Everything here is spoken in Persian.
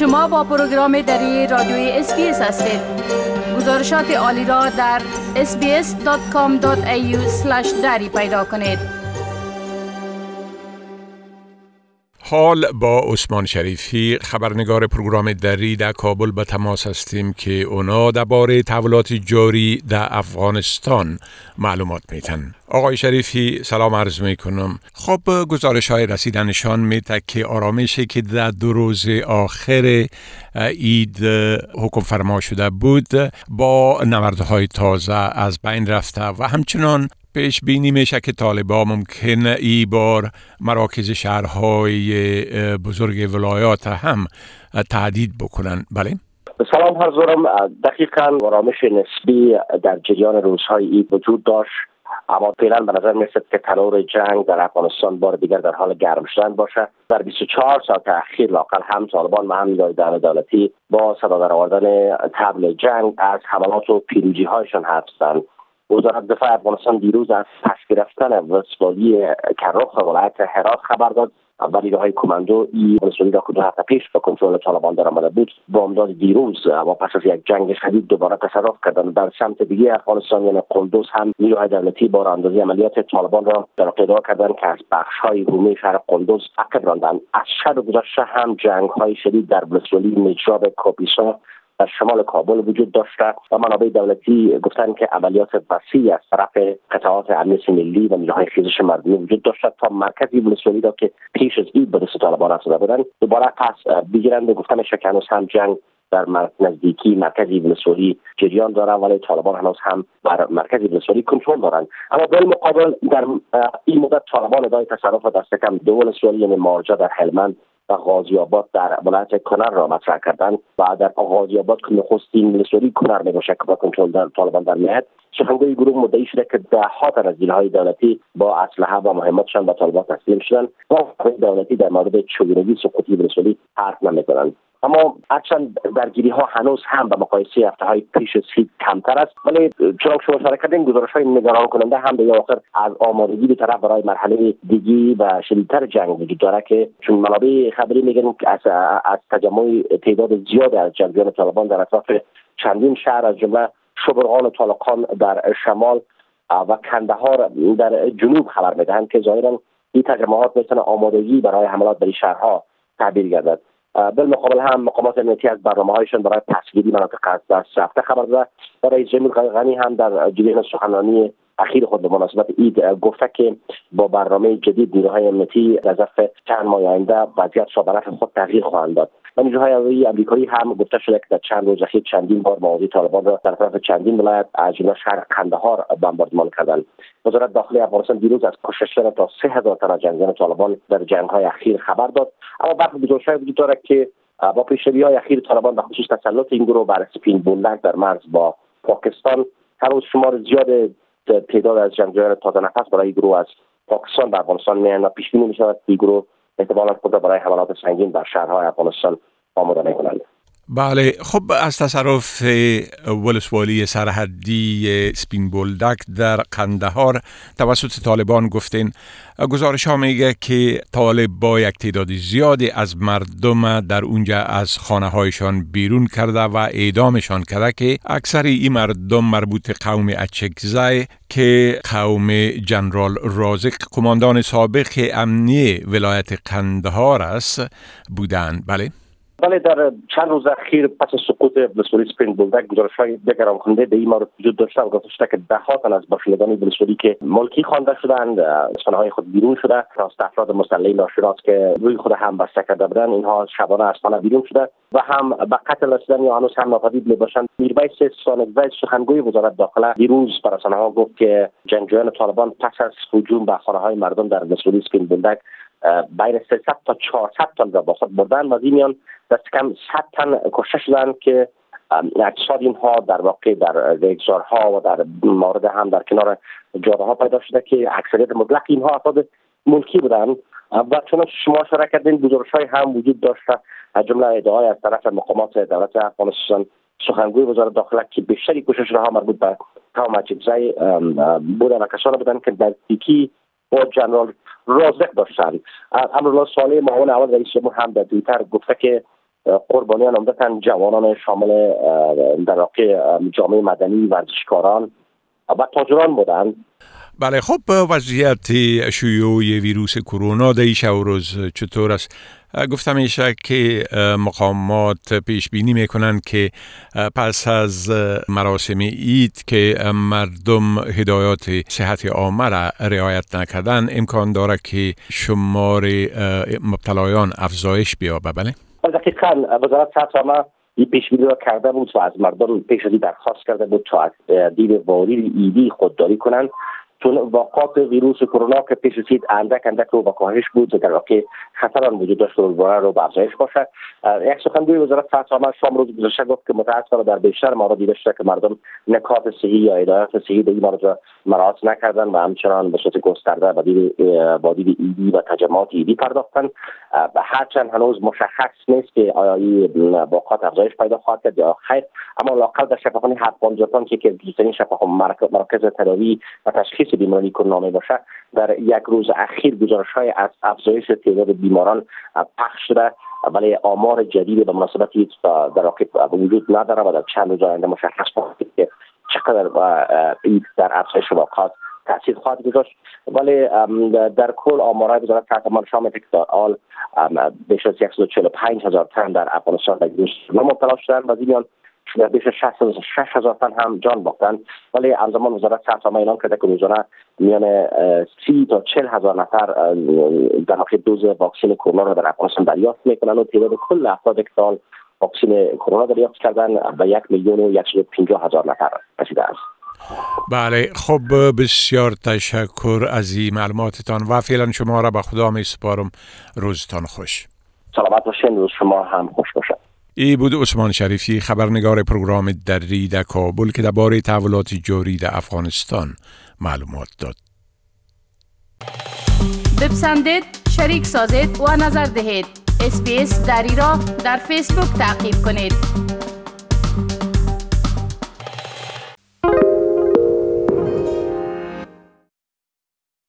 شما با پروگرام دری رادیوی SBS هستید. گزارشات عالی را در sbs.com.au دری پیدا کنید. حال با عثمان شریفی خبرنگار پروگرام دری در کابل به تماس هستیم که اونا درباره تحولات جاری در افغانستان معلومات میتن آقای شریفی سلام عرض می کنم خب گزارش های رسیدنشان میته که آرامشی که در دو روز آخر اید حکم فرما شده بود با نوردهای تازه از بین رفته و همچنان پیش بینی میشه که طالبا ممکن ای بار مراکز شهرهای بزرگ ولایات هم تعدید بکنن. بله؟ سلام حضورم. دقیقا آرامش نسبی در جریان روزهای اید وجود داشت. اما فعلا به نظر می‌رسد که تنور جنگ در افغانستان بار دیگر در حال گرم شدن باشه در 24 ساعت اخیر لاقل هم طالبان و هم نیروهای دولتی با صدا در آوردن تبل جنگ از حملات و پیروزی هایشان حرف وزارت دفاع افغانستان دیروز از پس گرفتن ولسوالی کرخ ولایت هرات خبر داد. و نیروهای کماندو ای ولسوالی را که دو هفته پیش به کنترل طالبان در آمده بود. با امداد دیروز و پس از یک جنگ شدید دوباره تصرف کردن در سمت دیگه افغانستان یعنی قندوز هم نیروهای دولتی بار اندازی عملیات طالبان را در پیدا کردن که از بخش های رومی شهر قندوز عقب راندن از شب گذشته هم جنگ های شدید در ولسوالی نجراب کاپیسا در شمال کابل وجود داشته و منابع دولتی گفتن که عملیات وسیع از طرف قطعات امنیت ملی و نیروهای خیزش مردمی وجود داشته تا مرکزی ولسوالی را که پیش از این به دست طالبان رسیده بودن دوباره پس بگیرند و گفتن هنوز هم جنگ در نزدیکی مرکزی ولسوالی جریان داره ولی طالبان هنوز هم بر مرکزی ولسوالی کنترل دارند. اما بالمقابل در این مدت طالبان ادای تصرف دست کم دو ولسوالی یعنی مارجا در هلمند و غازی آباد در ولایت کنر را مطرح کردن و در غازی آباد که نخستین ولسوالی کنر می باشه که با کنترل در طالبان در میاد سخنگوی گروه مدعی شده که ده ها تن از های دولتی با اسلحه و مهماتشان به طالبان تسلیم شدن و دولتی در مورد چگونگی سقوطی ولسوالی حرف نمی‌زنند. اما هرچند درگیری ها هنوز هم به مقایسه هفته های پیش سید کمتر است ولی چون شما اشاره کردین گزارش های نگران کننده هم به آخر از آمادگی به طرف برای مرحله دیگی و شدیدتر جنگ وجود داره که چون منابع خبری میگن که از, از تجمع تعداد زیاد از جنگیان طالبان در اطراف چندین شهر از جمله شبرغان و طالقان در شمال و کندهار در جنوب خبر می‌دهند که ظاهرا این تجمعات می‌تونه آمادگی برای حملات به شهرها تعبیر گردد. بالمقابل هم مقامات امنیتی از برنامه هایشان برای پسگیری مناطق از دست رفته. خبر داده و رئیس جمهور غنی هم در جریان سخنرانی اخیر خود به مناسبت اید گفته که با برنامه جدید نیروهای امنیتی در ظرف چند ماه آینده وضعیت را خود تغییر خواهند داد. و نیروهای امریکایی هم گفته شده که در چند روز اخیر چندین بار مواضع طالبان را در طرف چندین ولایت از جمله شهر قندهار بمباردمان کردند. وزارت داخلی افغانستان دیروز از کشته شدن تا سه هزار تن از جنگیان طالبان در جنگ های اخیر خبر داد. اما برخی گزارشهای وجود دارد که با پیشروی های اخیر طالبان به خصوص تسلط این گروه بر سپین بولدک در مرز با پاکستان هنوز شمار زیاد تعداد از جنگجویان تازه نفس برای گروه از پاکستان به افغانستان میآیند و پیش بینی می‌شود که گروه احتمالا خود برای حملات سنگین بر شهرهای افغانستان آماده می‌کنند بله خب از تصرف ولسوالی سرحدی سپین بولدک در قندهار توسط طالبان گفتین گزارش ها میگه که طالب با یک تعداد زیادی از مردم در اونجا از خانه هایشان بیرون کرده و اعدامشان کرده که اکثر این مردم مربوط قوم اچکزای که قوم جنرال رازق کماندان سابق امنی ولایت قندهار است بودند. بله. بله در چند روز اخیر پس سقوط ولسوالی سپین بولدک گزارش های نگران کننده به این مورد وجود داشته و گفته شده که ده تن از باشندگان ولسوالی که ملکی خوانده شدند از های خود بیرون شده. راست افراد مسلح ناشناس که روی خود هم بسته کرده بودند اینها شبانه از خانه بیرون شده و هم به قتل رسیدن یا هنوز هم ناپدید می‌باشند. میرویس ستانکزی سخنگوی وزارت داخله دیروز بر ها گفت که جنگجویان طالبان پس از هجوم به خانه های مردم در ولسوالی سپین بولدک بین 300 تا 400 تن را با خود بردن و میان دست کم 100 تن کشته شدند که اجساد اینها در واقع در ریگزارها و در مورد هم در کنار جاده ها پیدا شده که اکثریت مطلق اینها افراد ملکی بودند و چون شما اشاره کردین گزارش های هم وجود داشته از جمله ادعای از طرف مقامات دولت افغانستان سخنگوی وزارت داخله که بیشتری کوشش ها مربوط به قوم اچکزای بودن و کسان بودن که نزدیکی با جنرال رازق داشتن امرالله صالح معاون اول رئیس جمهور هم در تویتر گفته که قربانیان عمدتا جوانان شامل در واقع جامعه مدنی ورزشکاران و تاجران بودند. بله خب وضعیت شیوع ویروس کرونا در و روز چطور است؟ گفتم میشه که مقامات پیش بینی می‌کنند که پس از مراسم اید که مردم هدایات صحت عامه را رعایت نکردن امکان داره که شمار مبتلایان افزایش بیابه بله؟ دقیقا وزارت صحت عامه این پیش بینی را کرده بود و از مردم پیش از درخواست کرده بود تا دید وارد ایدی خودداری کنند. چون واقعات ویروس کرونا که پیش رسید اندک اندک رو با کاهش بود در واقع خطر آن وجود داشت روزانه رو به افزایش باشد. یک سخنگوی وزارت صحت عامه شام روز گذشته گفت که متاسفانه در بیشتر مورد دیده شده که مردم نکات صحی یا هدایات صحی به این مورد مراعات نکردن و همچنان به صورت گسترده با دید ایدی و تجمعات ایدی پرداختن هرچند هنوز مشخص نیست که آیا این واقعات افزایش پیدا خواهد کرد یا خیر اما لاقل در شفاخانه حق که که بیشترین شفاخانه مرکز تداوی و تشخیص که بیماری کرونا می باشه در یک روز اخیر گزارش های از افزایش تعداد بیماران پخش شده ولی آمار جدید به مناسبت در وجود نداره و در چند روز آینده مشخص که چقدر در افزایش واقعات تاثیر خواهد گذاشت. ولی در کل آمارهای وزارت صحت شامل که در حال بیش از 145 هزار تن در افغانستان ویروس مبتلا شدن و بیش از 6 هزار تن هم جان باختن. ولی همزمان وزارت صحت عامه اعلام کرده که روزانه میان 30 تا 40 هزار نفر در واقع دوز واکسن کرونا را در افغانستان دریافت می‌کنن و تعداد کل افرادی که سال واکسن کرونا دریافت کردن به یک میلیون و پنجاه هزار نفر رسیده است. بله خب بسیار تشکر از این معلوماتتان و فعلا شما را به خدا می سپارم. روزتان خوش. سلامت باشین روز شما هم خوش باشد. ای بود عثمان شریفی خبرنگار پروگرام دری در کابل که درباره تحولات جاری در افغانستان معلومات داد. بپسندید، شریک سازید و نظر دهید. اسپیس دری را در فیسبوک تعقیب کنید.